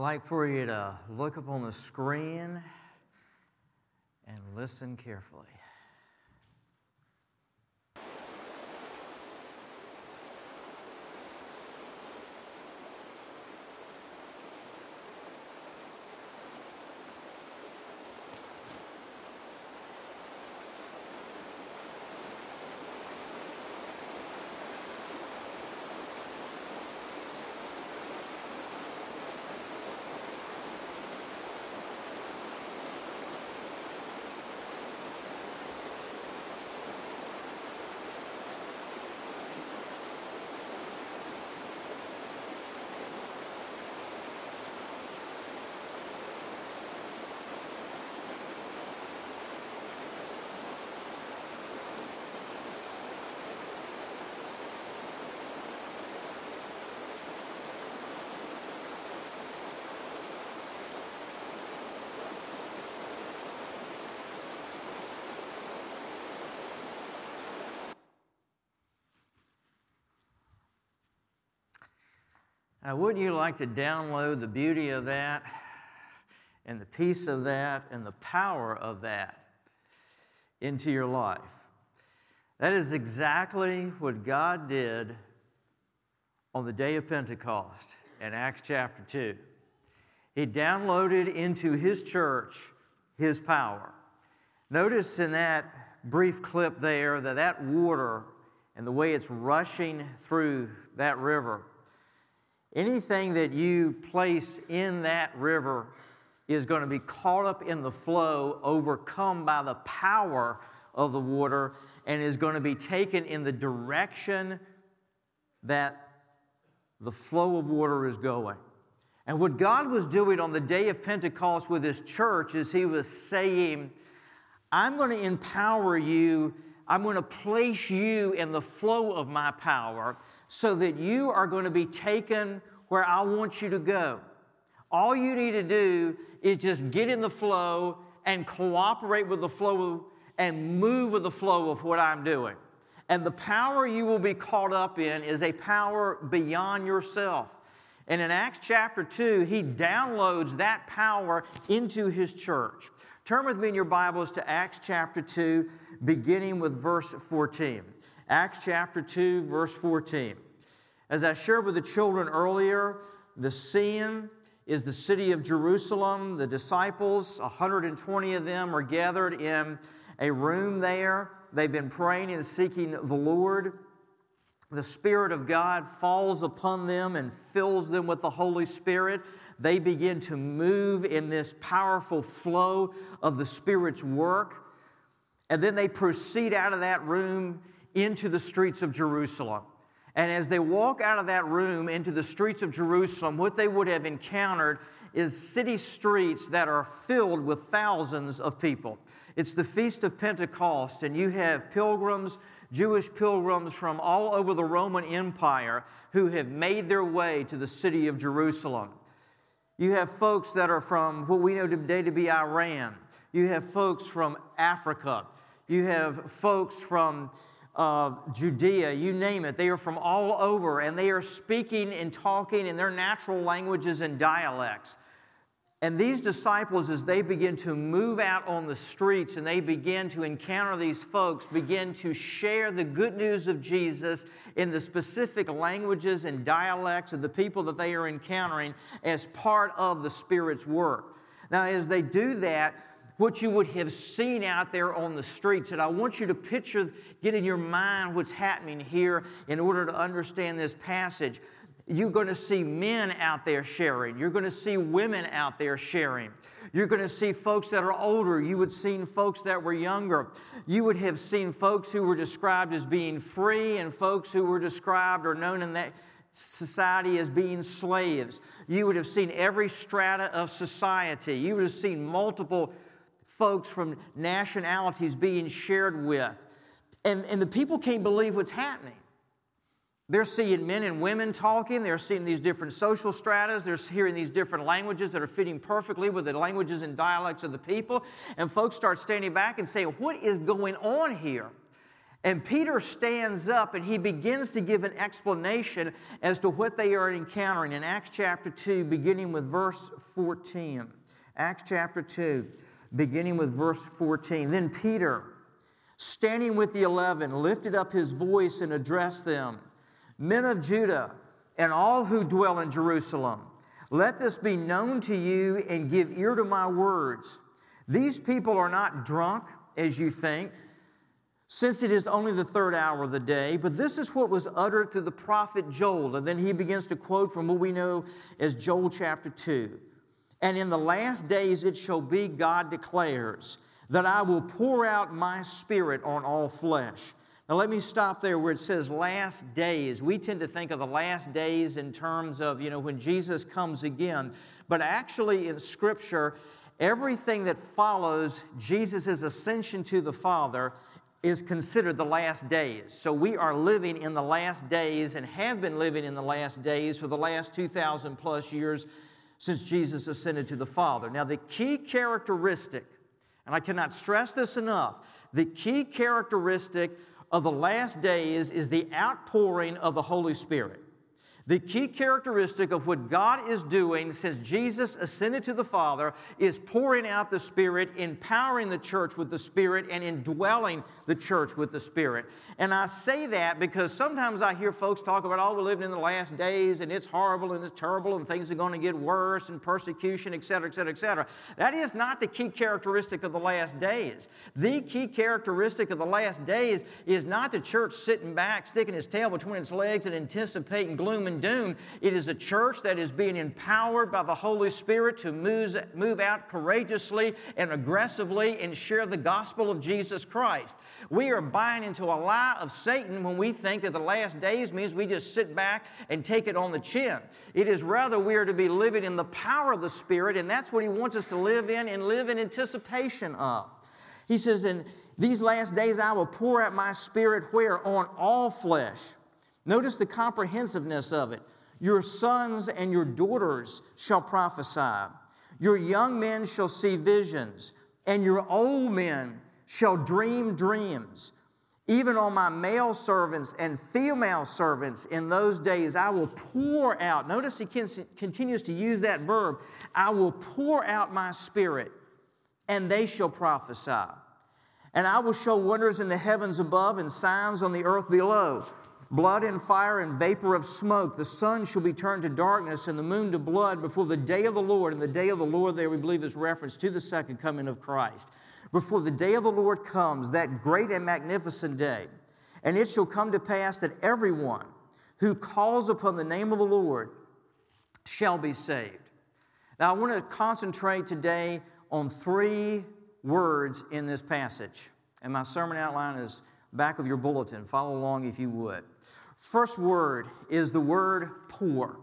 Like for you to look up on the screen and listen carefully. Now, wouldn't you like to download the beauty of that and the peace of that and the power of that into your life? That is exactly what God did on the day of Pentecost in Acts chapter 2. He downloaded into His church His power. Notice in that brief clip there that that water and the way it's rushing through that river Anything that you place in that river is going to be caught up in the flow, overcome by the power of the water, and is going to be taken in the direction that the flow of water is going. And what God was doing on the day of Pentecost with His church is He was saying, I'm going to empower you, I'm going to place you in the flow of my power so that you are going to be taken where I want you to go. All you need to do is just get in the flow and cooperate with the flow and move with the flow of what I'm doing. And the power you will be caught up in is a power beyond yourself. And in Acts chapter 2, he downloads that power into his church. Turn with me in your Bibles to Acts chapter 2, beginning with verse 14. Acts chapter 2, verse 14. As I shared with the children earlier, the scene is the city of Jerusalem. The disciples, 120 of them, are gathered in a room there. They've been praying and seeking the Lord. The Spirit of God falls upon them and fills them with the Holy Spirit. They begin to move in this powerful flow of the Spirit's work. And then they proceed out of that room into the streets of Jerusalem. And as they walk out of that room into the streets of Jerusalem, what they would have encountered is city streets that are filled with thousands of people. It's the Feast of Pentecost, and you have pilgrims, Jewish pilgrims from all over the Roman Empire who have made their way to the city of Jerusalem. You have folks that are from what we know today to be Iran. You have folks from Africa. You have folks from uh, Judea, you name it. They are from all over and they are speaking and talking in their natural languages and dialects. And these disciples, as they begin to move out on the streets and they begin to encounter these folks, begin to share the good news of Jesus in the specific languages and dialects of the people that they are encountering as part of the Spirit's work. Now, as they do that, what you would have seen out there on the streets. And I want you to picture, get in your mind what's happening here in order to understand this passage. You're going to see men out there sharing. You're going to see women out there sharing. You're going to see folks that are older. You would seen folks that were younger. You would have seen folks who were described as being free and folks who were described or known in that society as being slaves. You would have seen every strata of society. You would have seen multiple folks from nationalities being shared with. And, and the people can't believe what's happening. They're seeing men and women talking. They're seeing these different social stratas. They're hearing these different languages that are fitting perfectly with the languages and dialects of the people. And folks start standing back and saying, What is going on here? And Peter stands up and he begins to give an explanation as to what they are encountering in Acts chapter 2, beginning with verse 14. Acts chapter 2, beginning with verse 14. Then Peter, standing with the eleven, lifted up his voice and addressed them Men of Judah, and all who dwell in Jerusalem, let this be known to you and give ear to my words. These people are not drunk, as you think since it is only the third hour of the day. But this is what was uttered through the prophet Joel. And then he begins to quote from what we know as Joel chapter 2. And in the last days it shall be, God declares, that I will pour out my spirit on all flesh. Now, let me stop there where it says last days. We tend to think of the last days in terms of, you know, when Jesus comes again. But actually, in Scripture, everything that follows Jesus' ascension to the Father is considered the last days. So we are living in the last days and have been living in the last days for the last 2,000 plus years since Jesus ascended to the Father. Now, the key characteristic, and I cannot stress this enough, the key characteristic of the last days is the outpouring of the Holy Spirit. The key characteristic of what God is doing since Jesus ascended to the Father is pouring out the Spirit, empowering the church with the Spirit, and indwelling the church with the Spirit. And I say that because sometimes I hear folks talk about, oh, we're living in the last days and it's horrible and it's terrible and things are going to get worse and persecution, et cetera, et cetera, et cetera. That is not the key characteristic of the last days. The key characteristic of the last days is not the church sitting back, sticking its tail between its legs and anticipating gloom and doom. It is a church that is being empowered by the Holy Spirit to move, move out courageously and aggressively and share the gospel of Jesus Christ. We are buying into a lie lie of Satan when we think that the last days means we just sit back and take it on the chin. It is rather we are to be living in the power of the Spirit, and that's what he wants us to live in and live in anticipation of. He says, In these last days I will pour out my spirit where? On all flesh. Notice the comprehensiveness of it. Your sons and your daughters shall prophesy. Your young men shall see visions, and your old men shall dream dreams. Even on my male servants and female servants in those days, I will pour out. Notice he continues to use that verb I will pour out my spirit, and they shall prophesy. And I will show wonders in the heavens above and signs on the earth below blood and fire and vapor of smoke. The sun shall be turned to darkness and the moon to blood before the day of the Lord. And the day of the Lord, there we believe, is reference to the second coming of Christ before the day of the Lord comes, that great and magnificent day. And it shall come to pass that everyone who calls upon the name of the Lord shall be saved. Now, I want to concentrate today on three words in this passage. And my sermon outline is back of your bulletin. Follow along if you would. First word is the word pour.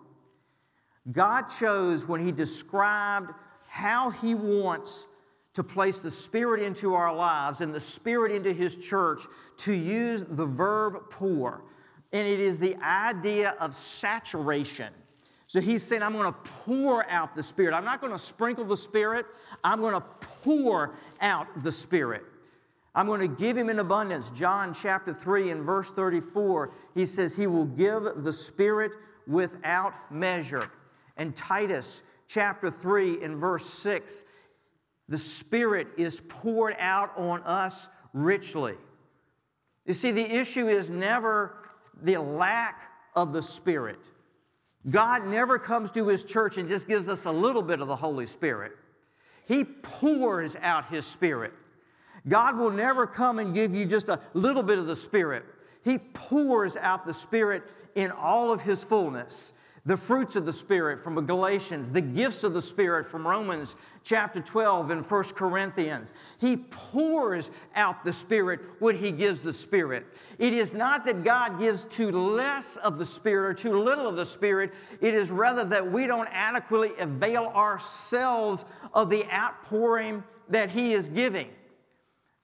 God chose when He described how He wants to place the Spirit into our lives and the Spirit into His church to use the verb pour. And it is the idea of saturation. So he's saying, I'm going to pour out the Spirit. I'm not going to sprinkle the Spirit, I'm going to pour out the Spirit. I'm going to give him in abundance. John chapter 3 and verse 34, he says, He will give the Spirit without measure. And Titus chapter 3 and verse 6, the Spirit is poured out on us richly. You see, the issue is never the lack of the Spirit. God never comes to His church and just gives us a little bit of the Holy Spirit. He pours out His Spirit. God will never come and give you just a little bit of the Spirit. He pours out the Spirit in all of His fullness the fruits of the Spirit from Galatians, the gifts of the Spirit from Romans chapter 12 and 1 Corinthians. He pours out the Spirit when He gives the Spirit. It is not that God gives too less of the Spirit or too little of the Spirit, it is rather that we don't adequately avail ourselves of the outpouring that He is giving.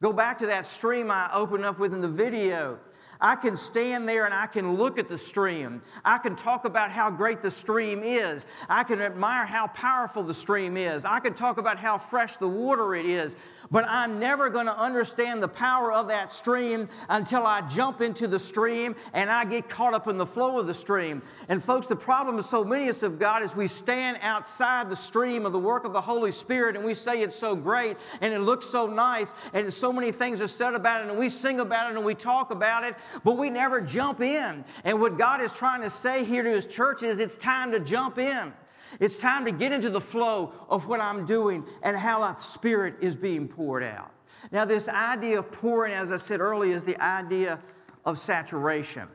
Go back to that stream I opened up with in the video. I can stand there and I can look at the stream. I can talk about how great the stream is. I can admire how powerful the stream is. I can talk about how fresh the water it is. But I'm never going to understand the power of that stream until I jump into the stream and I get caught up in the flow of the stream. And, folks, the problem with so many of us of God is we stand outside the stream of the work of the Holy Spirit and we say it's so great and it looks so nice and so many things are said about it and we sing about it and we talk about it, but we never jump in. And what God is trying to say here to His church is it's time to jump in. It's time to get into the flow of what I'm doing and how that Spirit is being poured out. Now, this idea of pouring, as I said earlier, is the idea of saturation.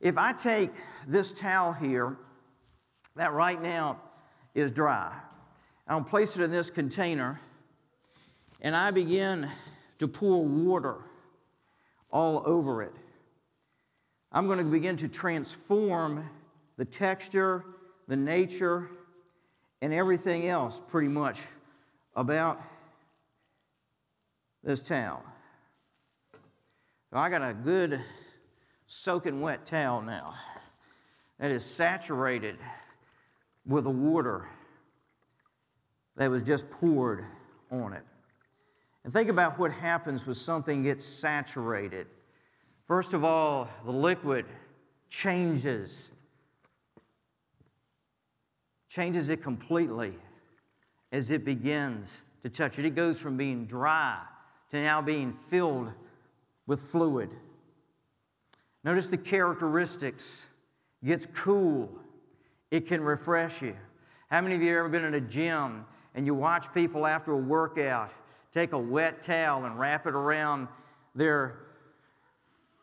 If I take this towel here, that right now is dry, I'll place it in this container, and I begin to pour water all over it. I'm going to begin to transform the texture, the nature, and everything else pretty much about this towel. So I got a good soaking wet towel now that is saturated with the water that was just poured on it. And think about what happens when something gets saturated. First of all, the liquid changes changes it completely as it begins to touch it. It goes from being dry to now being filled with fluid. Notice the characteristics. It gets cool. It can refresh you. How many of you have ever been in a gym and you watch people after a workout take a wet towel and wrap it around their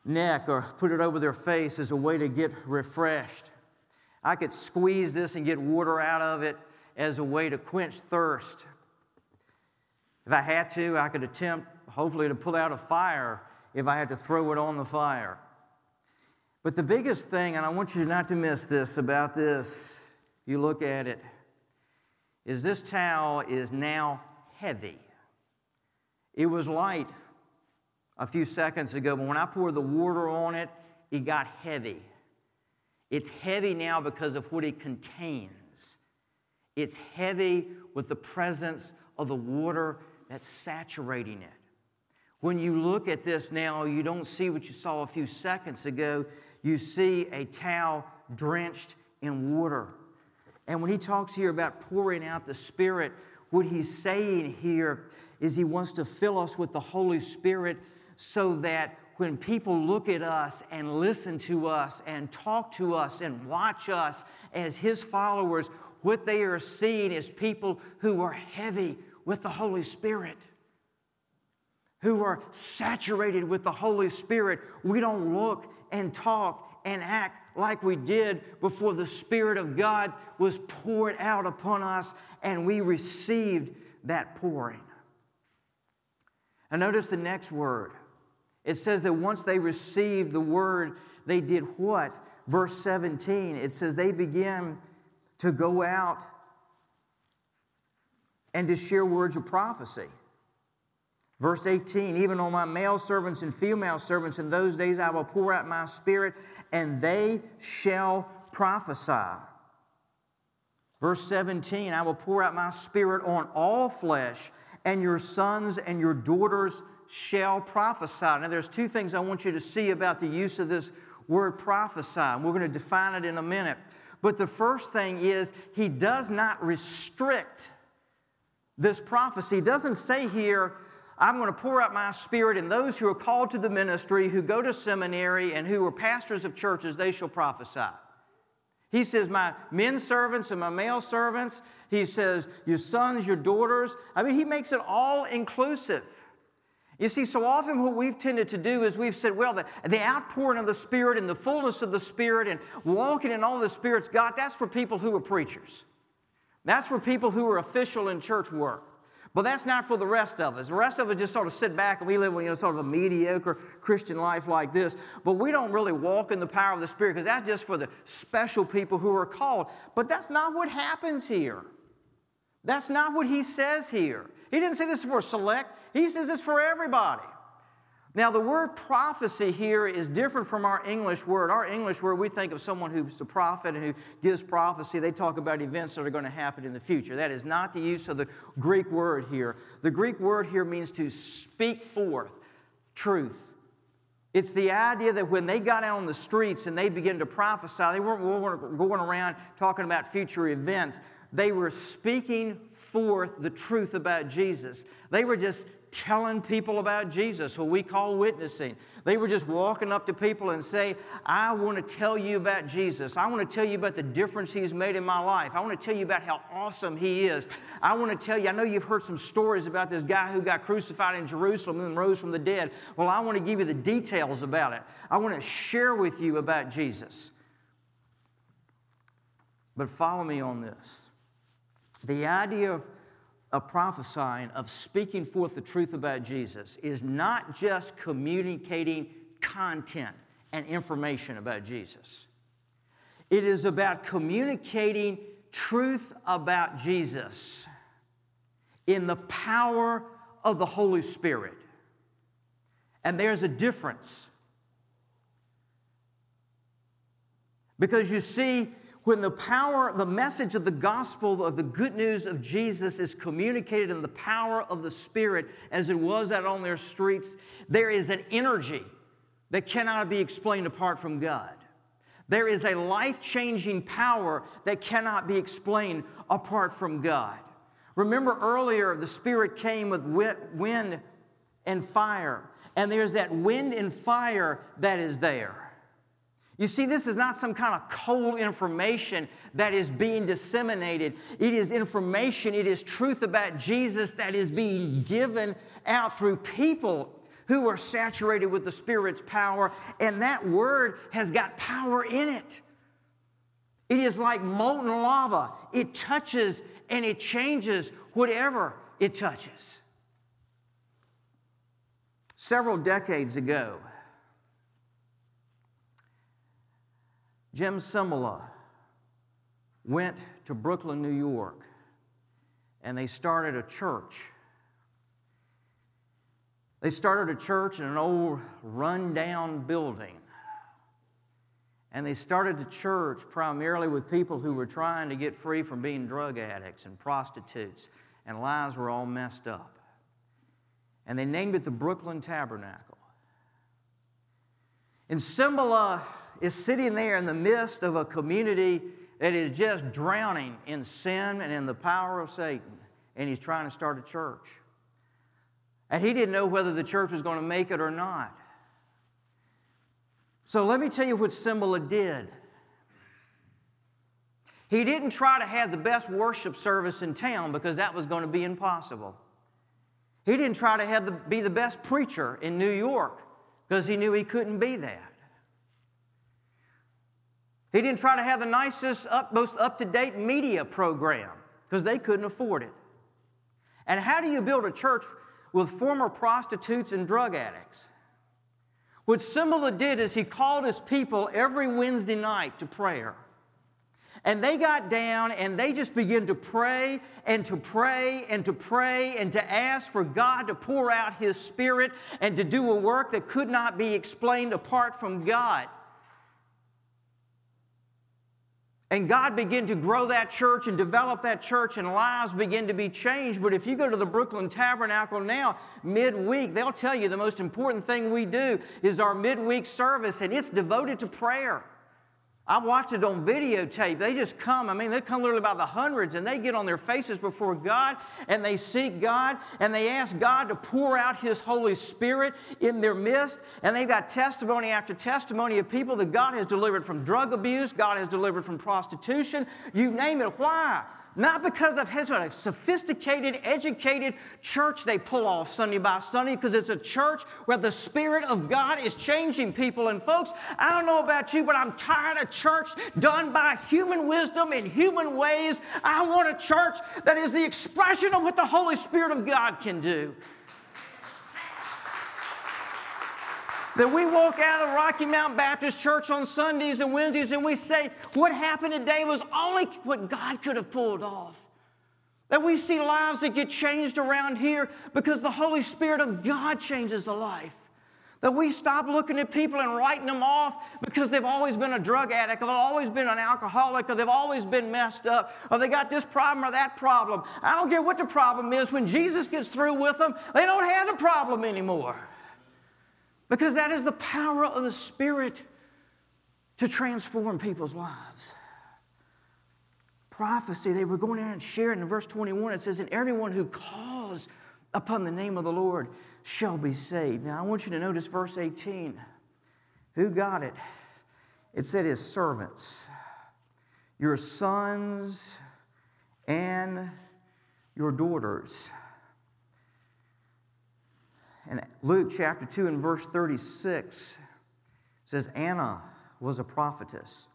neck or put it over their face as a way to get refreshed? I could squeeze this and get water out of it as a way to quench thirst. If I had to, I could attempt, hopefully, to pull out a fire if I had to throw it on the fire. But the biggest thing, and I want you not to miss this about this, you look at it, is this towel is now heavy. It was light a few seconds ago, but when I poured the water on it, it got heavy. It's heavy now because of what it contains. It's heavy with the presence of the water that's saturating it. When you look at this now, you don't see what you saw a few seconds ago. You see a towel drenched in water. And when he talks here about pouring out the Spirit, what he's saying here is he wants to fill us with the Holy Spirit so that when people look at us and listen to us and talk to us and watch us as His followers, what they are seeing is people who are heavy with the Holy Spirit, who are saturated with the Holy Spirit. We don't look and talk and act like we did before the Spirit of God was poured out upon us and we received that pouring. And notice the next word it says that once they received the word, they did what? Verse 17, it says they began to go out and to share words of prophecy. Verse 18, even on my male servants and female servants in those days I will pour out my spirit, and they shall prophesy. Verse 17, I will pour out my spirit on all flesh, and your sons and your daughters shall prophesy. Now, there's two things I want you to see about the use of this word prophesy. We're going to define it in a minute. But the first thing is, he does not restrict this prophecy. He doesn't say here, I'm going to pour out my spirit, and those who are called to the ministry, who go to seminary, and who are pastors of churches, they shall prophesy. He says, My men servants and my male servants. He says, Your sons, your daughters. I mean, he makes it all inclusive. You see, so often what we've tended to do is we've said, well, the, the outpouring of the Spirit and the fullness of the Spirit and walking in all the Spirit's God, that's for people who are preachers. That's for people who are official in church work. But that's not for the rest of us. The rest of us just sort of sit back and we live you know, sort of a mediocre Christian life like this. But we don't really walk in the power of the Spirit because that's just for the special people who are called. But that's not what happens here. That's not what he says here. He didn't say this for select, he says this for everybody. Now, the word prophecy here is different from our English word. Our English word, we think of someone who's a prophet and who gives prophecy. They talk about events that are going to happen in the future. That is not the use of the Greek word here. The Greek word here means to speak forth truth. It's the idea that when they got out on the streets and they began to prophesy, they weren't going around talking about future events. They were speaking forth the truth about Jesus. They were just telling people about Jesus, what we call witnessing. They were just walking up to people and say, I want to tell you about Jesus. I want to tell you about the difference he's made in my life. I want to tell you about how awesome he is. I want to tell you, I know you've heard some stories about this guy who got crucified in Jerusalem and rose from the dead. Well, I want to give you the details about it. I want to share with you about Jesus. But follow me on this. The idea of of prophesying, of speaking forth the truth about Jesus, is not just communicating content and information about Jesus. It is about communicating truth about Jesus in the power of the Holy Spirit. And there's a difference. Because you see, when the power, the message of the gospel, of the good news of Jesus is communicated in the power of the Spirit as it was out on their streets, there is an energy that cannot be explained apart from God. There is a life changing power that cannot be explained apart from God. Remember earlier, the Spirit came with wind and fire, and there's that wind and fire that is there. You see, this is not some kind of cold information that is being disseminated. It is information, it is truth about Jesus that is being given out through people who are saturated with the Spirit's power, and that word has got power in it. It is like molten lava, it touches and it changes whatever it touches. Several decades ago, Jim Cymbala went to Brooklyn, New York, and they started a church. They started a church in an old run-down building. And they started the church primarily with people who were trying to get free from being drug addicts and prostitutes, and lives were all messed up. And they named it the Brooklyn Tabernacle. And Cymbala is sitting there in the midst of a community that is just drowning in sin and in the power of Satan, and he's trying to start a church. And he didn't know whether the church was going to make it or not. So let me tell you what Cymbala did. He didn't try to have the best worship service in town because that was going to be impossible. He didn't try to have the, be the best preacher in New York because he knew he couldn't be that. He didn't try to have the nicest, up, most up to date media program because they couldn't afford it. And how do you build a church with former prostitutes and drug addicts? What Cymbala did is he called his people every Wednesday night to prayer. And they got down and they just began to pray and to pray and to pray and to ask for God to pour out His Spirit and to do a work that could not be explained apart from God. And God began to grow that church and develop that church, and lives begin to be changed. But if you go to the Brooklyn Tabernacle now, midweek, they'll tell you the most important thing we do is our midweek service, and it's devoted to prayer. I watched it on videotape. They just come. I mean, they come literally by the hundreds and they get on their faces before God and they seek God and they ask God to pour out His Holy Spirit in their midst. And they've got testimony after testimony of people that God has delivered from drug abuse, God has delivered from prostitution. You name it. Why? Not because of a sophisticated, educated church they pull off Sunday by Sunday, because it's a church where the Spirit of God is changing people. And folks, I don't know about you, but I'm tired of church done by human wisdom in human ways. I want a church that is the expression of what the Holy Spirit of God can do. That we walk out of Rocky Mount Baptist Church on Sundays and Wednesdays and we say, what happened today was only what God could have pulled off. That we see lives that get changed around here because the Holy Spirit of God changes a life. That we stop looking at people and writing them off because they've always been a drug addict, or they've always been an alcoholic, or they've always been messed up, or they got this problem or that problem. I don't care what the problem is. When Jesus gets through with them, they don't have a problem anymore. Because that is the power of the Spirit to transform people's lives. Prophecy, they were going out and sharing. In verse 21, it says, And everyone who calls upon the name of the Lord shall be saved. Now, I want you to notice verse 18. Who got it? It said his servants, your sons and your daughters. And Luke chapter 2 and verse 36 says, Anna was a prophetess.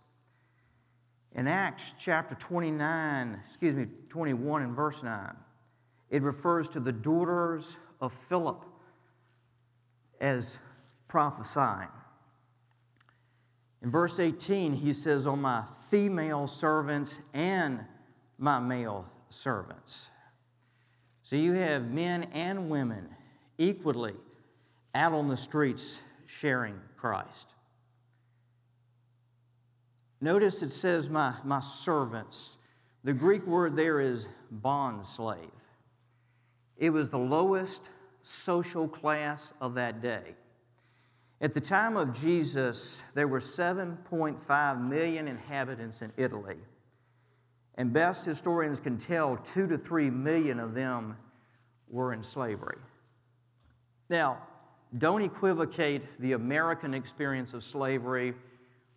In Acts chapter 29, excuse me, 21 and verse 9, it refers to the daughters of Philip as prophesying. In verse 18, he says, On my female servants and my male servants. So you have men and women equally out on the streets sharing Christ. Notice it says, my, my servants. The Greek word there is bond slave. It was the lowest social class of that day. At the time of Jesus, there were 7.5 million inhabitants in Italy. And best historians can tell two to three million of them were in slavery. Now, don't equivocate the American experience of slavery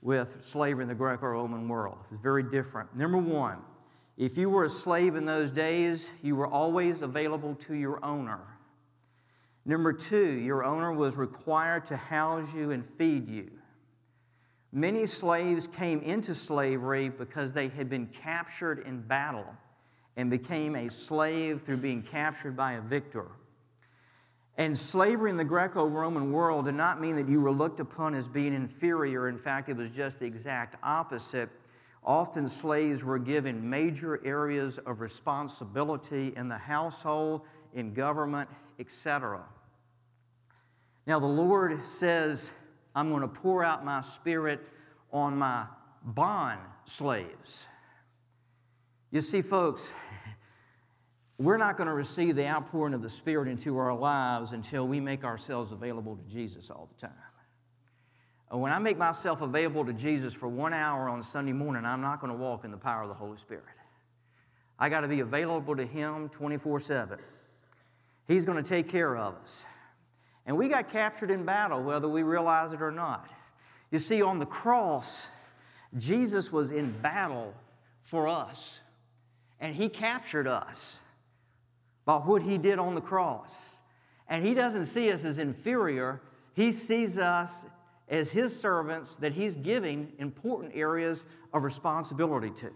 with slavery in the Greco Roman world. It's very different. Number one, if you were a slave in those days, you were always available to your owner. Number two, your owner was required to house you and feed you. Many slaves came into slavery because they had been captured in battle and became a slave through being captured by a victor. And slavery in the Greco Roman world did not mean that you were looked upon as being inferior. In fact, it was just the exact opposite. Often slaves were given major areas of responsibility in the household, in government, etc. Now, the Lord says, I'm going to pour out my spirit on my bond slaves. You see, folks, we're not going to receive the outpouring of the Spirit into our lives until we make ourselves available to Jesus all the time. When I make myself available to Jesus for one hour on Sunday morning, I'm not going to walk in the power of the Holy Spirit. I got to be available to Him 24 7. He's going to take care of us. And we got captured in battle, whether we realize it or not. You see, on the cross, Jesus was in battle for us, and He captured us by what He did on the cross. And He doesn't see us as inferior, He sees us as His servants that He's giving important areas of responsibility to.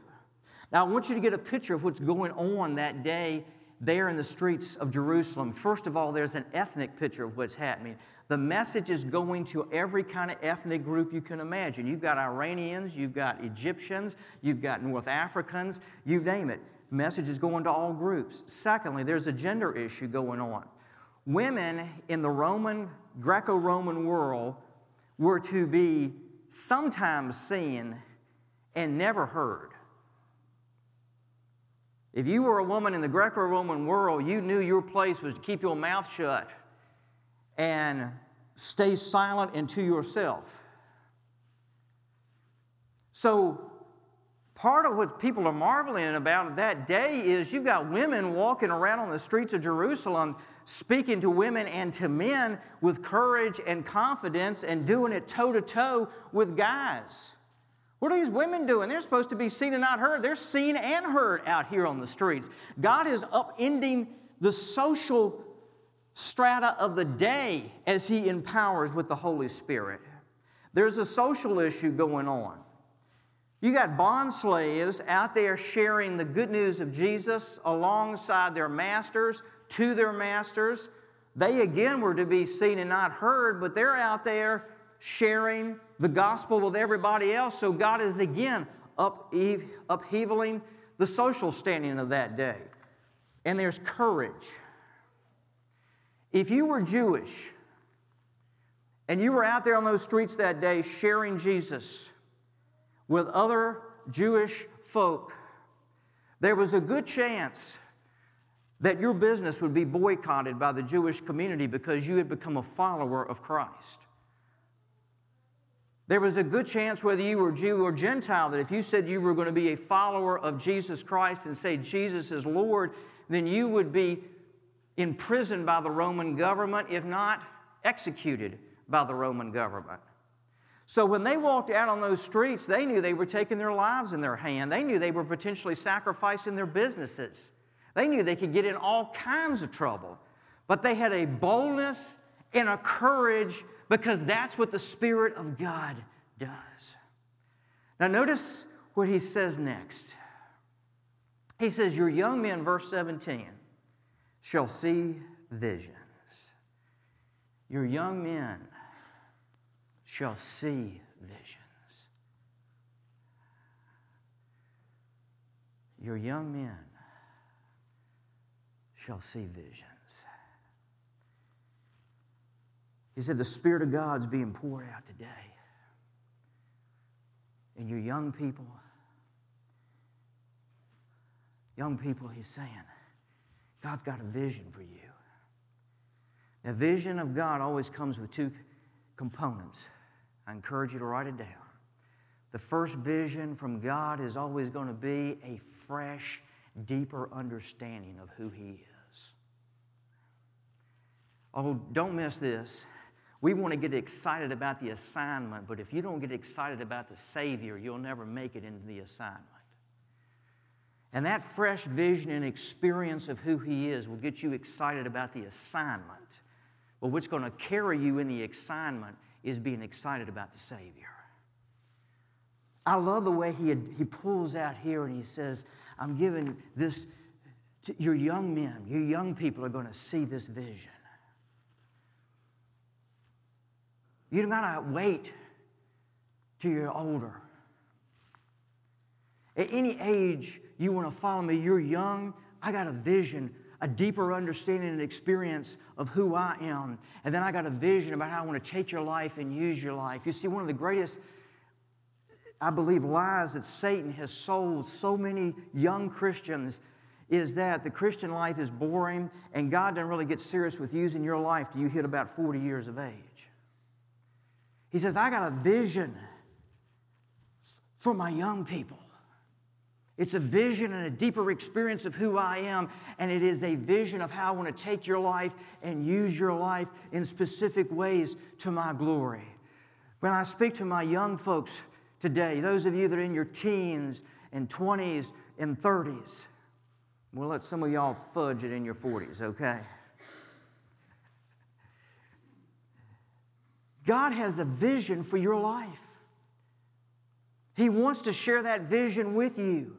Now, I want you to get a picture of what's going on that day there in the streets of Jerusalem, first of all, there's an ethnic picture of what's happening. The message is going to every kind of ethnic group you can imagine. You've got Iranians, you've got Egyptians, you've got North Africans, you name it. Message is going to all groups. Secondly, there's a gender issue going on. Women in the Roman, Greco Roman world were to be sometimes seen and never heard. If you were a woman in the Greco Roman world, you knew your place was to keep your mouth shut and stay silent and to yourself. So, part of what people are marveling about that day is you've got women walking around on the streets of Jerusalem speaking to women and to men with courage and confidence and doing it toe to toe with guys. What are these women doing? They're supposed to be seen and not heard. They're seen and heard out here on the streets. God is upending the social strata of the day as He empowers with the Holy Spirit. There's a social issue going on. You got bond slaves out there sharing the good news of Jesus alongside their masters, to their masters. They again were to be seen and not heard, but they're out there sharing the gospel with everybody else. So God is again upheavaling the social standing of that day. And there's courage. If you were Jewish and you were out there on those streets that day sharing Jesus with other Jewish folk, there was a good chance that your business would be boycotted by the Jewish community because you had become a follower of Christ. There was a good chance, whether you were Jew or Gentile, that if you said you were going to be a follower of Jesus Christ and say Jesus is Lord, then you would be imprisoned by the Roman government, if not executed by the Roman government. So when they walked out on those streets, they knew they were taking their lives in their hand. They knew they were potentially sacrificing their businesses. They knew they could get in all kinds of trouble. But they had a boldness and a courage because that's what the Spirit of God does. Now, notice what he says next. He says, Your young men, verse 17, shall see visions. Your young men shall see visions. Your young men shall see visions. He said, The Spirit of God's being poured out today. And your young people, young people, he's saying, God's got a vision for you. The vision of God always comes with two components. I encourage you to write it down. The first vision from God is always going to be a fresh, deeper understanding of who He is. Oh, don't miss this. We want to get excited about the assignment, but if you don't get excited about the Savior, you'll never make it into the assignment. And that fresh vision and experience of who He is will get you excited about the assignment. But what's going to carry you in the assignment is being excited about the Savior. I love the way he, had, he pulls out here and he says, I'm giving this to your young men, your young people are going to see this vision. You don't got to wait till you're older. At any age you want to follow me, you're young, I got a vision, a deeper understanding and experience of who I am. And then I got a vision about how I want to take your life and use your life. You see, one of the greatest, I believe, lies that Satan has sold so many young Christians is that the Christian life is boring and God doesn't really get serious with using your life till you hit about 40 years of age. He says, I got a vision for my young people. It's a vision and a deeper experience of who I am, and it is a vision of how I want to take your life and use your life in specific ways to my glory. When I speak to my young folks today, those of you that are in your teens and 20s and 30s, we'll let some of y'all fudge it in your 40s, okay? God has a vision for your life. He wants to share that vision with you.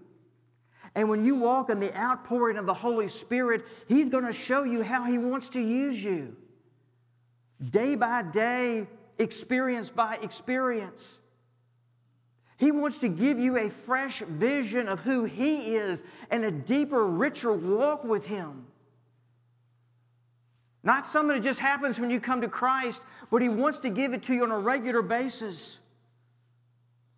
And when you walk in the outpouring of the Holy Spirit, He's going to show you how He wants to use you. Day by day, experience by experience. He wants to give you a fresh vision of who He is and a deeper, richer walk with Him. Not something that just happens when you come to Christ, but He wants to give it to you on a regular basis.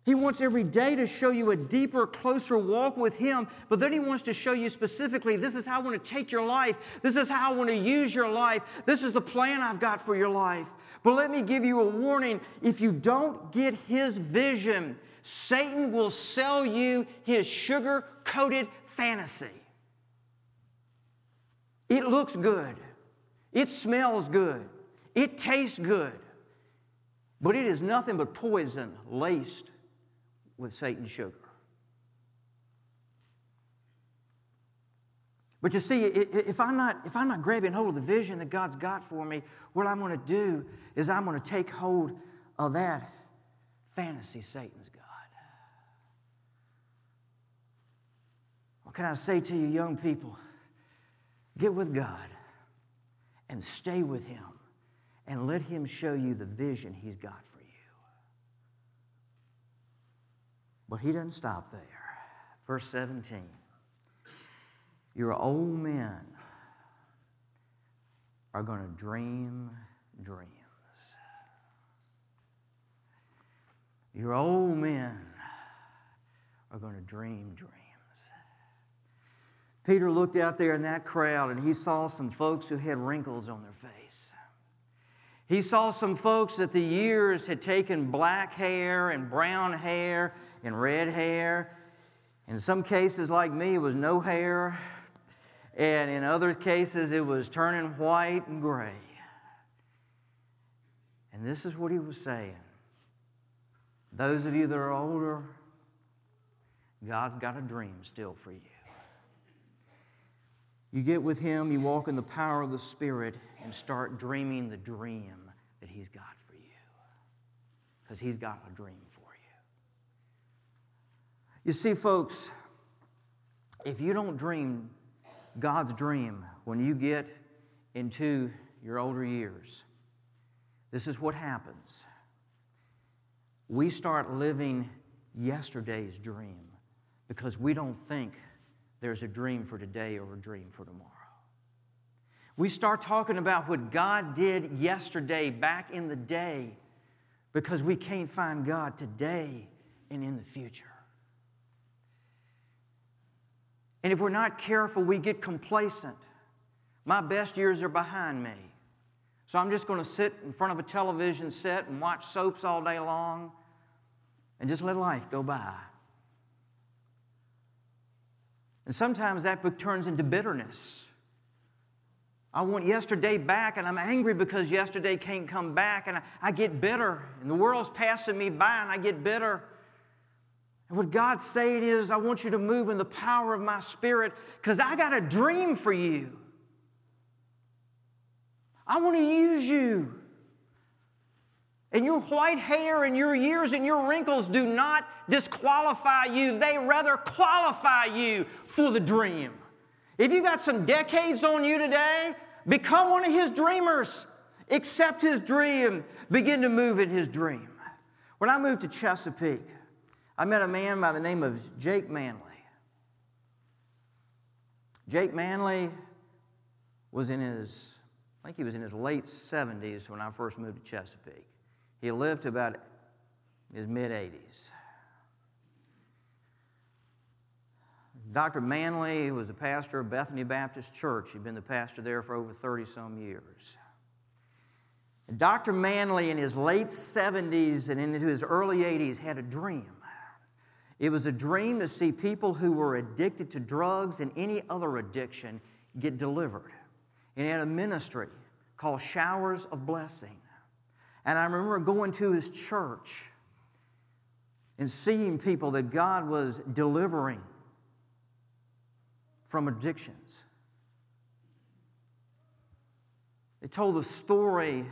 He wants every day to show you a deeper, closer walk with Him, but then He wants to show you specifically this is how I want to take your life. This is how I want to use your life. This is the plan I've got for your life. But let me give you a warning if you don't get His vision, Satan will sell you his sugar coated fantasy. It looks good. It smells good. It tastes good. But it is nothing but poison laced with Satan's sugar. But you see, if I'm, not, if I'm not grabbing hold of the vision that God's got for me, what I'm going to do is I'm going to take hold of that fantasy Satan's God. What can I say to you, young people? Get with God and stay with Him and let Him show you the vision He's got for you. But He doesn't stop there. Verse 17 Your old men are going to dream dreams. your old men are going to dream dreams. Peter looked out there in that crowd and he saw some folks who had wrinkles on their face. He saw some folks that the years had taken black hair and brown hair and red hair. In some cases, like me, it was no hair. And in other cases, it was turning white and gray. And this is what he was saying those of you that are older, God's got a dream still for you. You get with Him, you walk in the power of the Spirit, and start dreaming the dream that He's got for you. Because He's got a dream for you. You see, folks, if you don't dream God's dream when you get into your older years, this is what happens. We start living yesterday's dream because we don't think there's a dream for today or a dream for tomorrow. We start talking about what God did yesterday, back in the day, because we can't find God today and in the future. And if we're not careful, we get complacent. My best years are behind me. So I'm just going to sit in front of a television set and watch soaps all day long and just let life go by. And sometimes that book turns into bitterness. I want yesterday back, and I'm angry because yesterday can't come back, and I, I, get bitter. And the world's passing me by, and I get bitter. And what God's saying is, I want you to move in the power of my spirit because I got a dream for you. I want to use you. And your white hair and your years and your wrinkles do not disqualify you, they rather qualify you for the dream. If you got some decades on you today, become one of his dreamers. Accept his dream, begin to move in his dream. When I moved to Chesapeake, I met a man by the name of Jake Manley. Jake Manley was in his, I think he was in his late 70s when I first moved to Chesapeake. He lived to about his mid 80s. Dr. Manley was the pastor of Bethany Baptist Church. He'd been the pastor there for over 30 some years. Dr. Manley, in his late 70s and into his early 80s, had a dream. It was a dream to see people who were addicted to drugs and any other addiction get delivered. And he had a ministry called Showers of Blessing. And I remember going to his church and seeing people that God was delivering from addictions. They told the story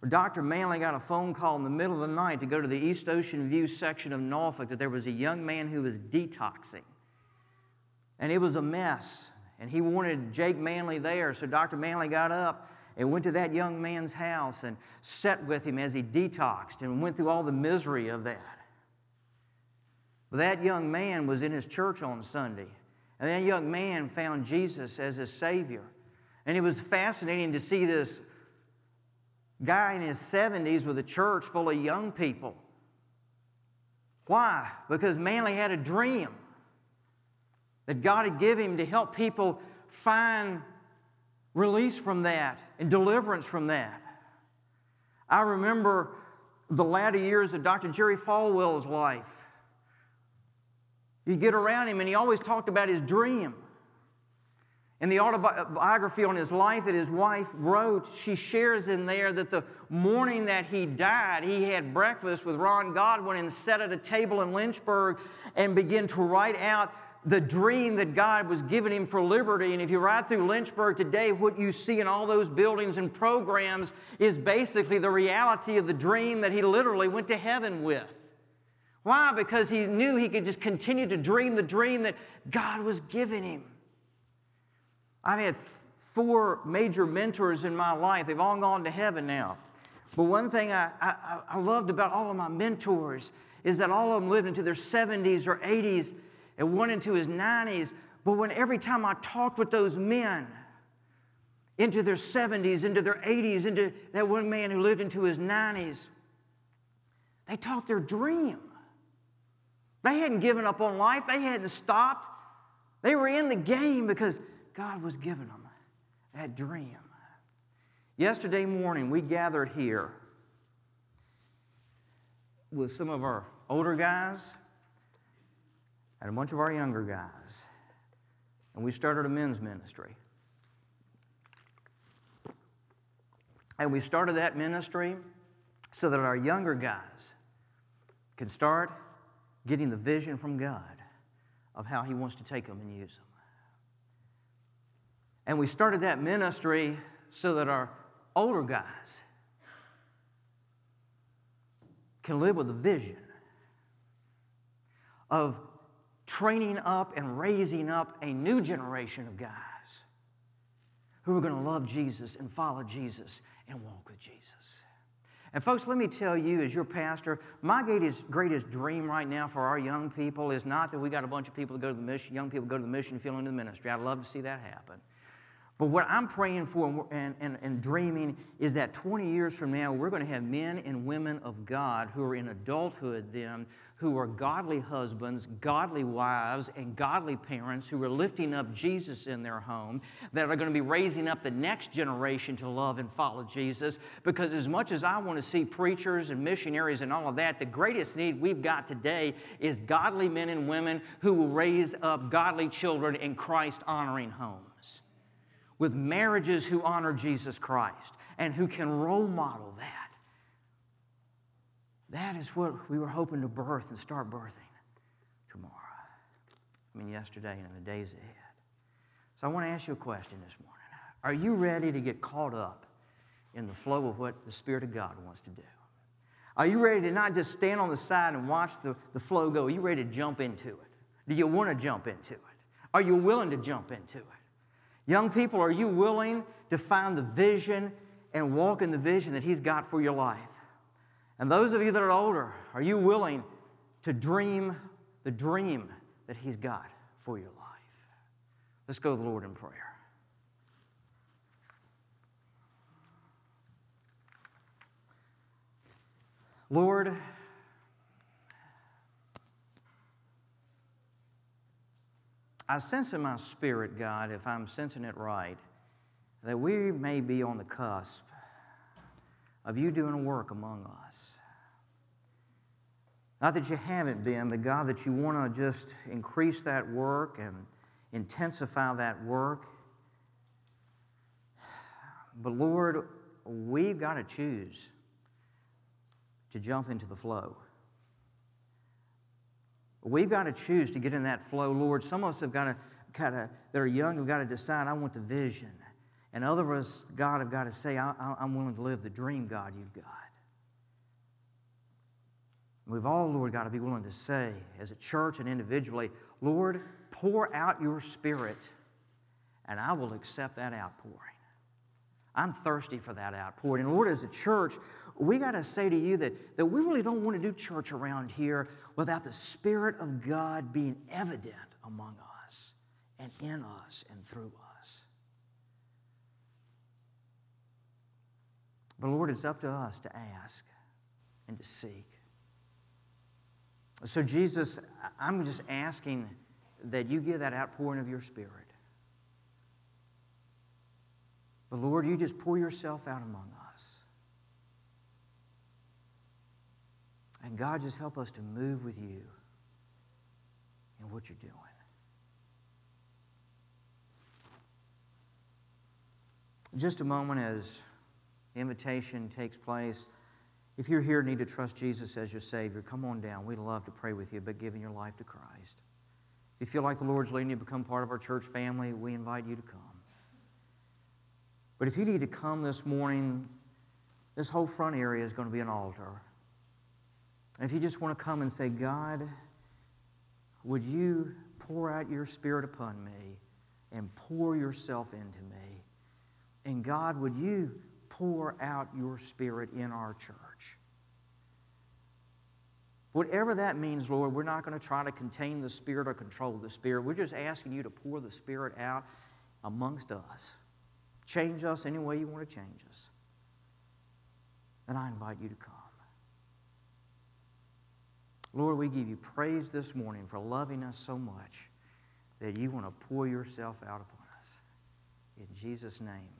where Dr. Manley got a phone call in the middle of the night to go to the East Ocean View section of Norfolk that there was a young man who was detoxing. And it was a mess. And he wanted Jake Manley there. So Dr. Manley got up and went to that young man's house and sat with him as he detoxed and went through all the misery of that. But that young man was in his church on Sunday, and that young man found Jesus as his Savior. And it was fascinating to see this guy in his 70s with a church full of young people. Why? Because Manley had a dream that God had given him to help people find release from that and deliverance from that. I remember the latter years of Dr. Jerry Falwell's life. You get around him, and he always talked about his dream. In the autobiography on his life that his wife wrote, she shares in there that the morning that he died, he had breakfast with Ron Godwin and sat at a table in Lynchburg and began to write out the dream that God was giving him for liberty. And if you ride through Lynchburg today, what you see in all those buildings and programs is basically the reality of the dream that he literally went to heaven with. Why? Because he knew he could just continue to dream the dream that God was giving him. I've had four major mentors in my life. They've all gone to heaven now. But one thing I, I, I loved about all of my mentors is that all of them lived into their 70s or 80s and one into his 90s. But when every time I talked with those men into their 70s, into their 80s, into that one man who lived into his 90s, They talked their dream. They hadn't given up on life, they hadn't stopped. They were in the game because God was giving them that dream. Yesterday morning, we gathered here with some of our older guys and a bunch of our younger guys, and we started a men's ministry. And we started that ministry so that our younger guys can start getting the vision from God of how He wants to take them and use them. And we started that ministry so that our older guys can live with a vision of training up and raising up a new generation of guys who are going to love Jesus and follow Jesus and walk with Jesus. And, folks, let me tell you, as your pastor, my greatest, greatest dream right now for our young people is not that we got a bunch of people to go to the mission, young people go to the mission field into the ministry. I'd love to see that happen. But what I'm praying for and, and, and, dreaming is that 20 years from now, we're going to have men and women of God who are in adulthood then, who are godly husbands, godly wives, and godly parents who are lifting up Jesus in their home, that are going to be raising up the next generation to love and follow Jesus. Because as much as I want to see preachers and missionaries and all of that, the greatest need we've got today is godly men and women who will raise up godly children in Christ honoring homes with marriages who honor Jesus Christ and who can role model that. That is what we were hoping to birth and start birthing tomorrow. I mean, yesterday and in the days ahead. So I want to ask you a question this morning. Are you ready to get caught up in the flow of what the Spirit of God wants to do? Are you ready to not just stand on the side and watch the, the flow go? Are you ready to jump into it? Do you want to jump into it? Are you willing to jump into it? Young people, are you willing to find the vision and walk in the vision that He's got for your life? And those of you that are older, are you willing to dream the dream that He's got for your life? Let's go to the Lord in prayer. Lord, I sense in my spirit, God, if I'm sensing it right, that we may be on the cusp of you doing work among us. Not that you haven't been, but God, that you want to just increase that work and intensify that work. But Lord, we've got to choose to jump into the flow. We've got to choose to get in that flow, Lord. Some of us have got to kind of, that are young, have got to decide, I want the vision. And other of us, God, have got to say, I, am willing to live the dream, God, you've got. We've all, Lord, got to be willing to say, as a church and individually, Lord, pour out your spirit, and I will accept that outpouring. I'm thirsty for that outpouring. And Lord, as a church, we got to say to you that, that we really don't want to do church around here without the Spirit of God being evident among us and in us and through us. But Lord, it's up to us to ask and to seek. So, Jesus, I'm just asking that you give that outpouring of your Spirit. But Lord, you just pour yourself out among us. And God, just help us to move with you in what you're doing. Just a moment as invitation takes place. If you're here and need to trust Jesus as your Savior, come on down. We'd love to pray with you about giving your life to Christ. If you feel like the Lord's leading you to become part of our church family, we invite you to come. But if you need to come this morning, this whole front area is going to be an altar. If you just want to come and say, God, would you pour out your spirit upon me and pour yourself into me? And God, would you pour out your spirit in our church? Whatever that means, Lord, we're not going to try to contain the Spirit or control the Spirit. We're just asking you to pour the Spirit out amongst us. Change us any way you want to change us. And I invite you to come. Lord, we give you praise this morning for loving us so much that you want to pour yourself out upon us. In Jesus' name.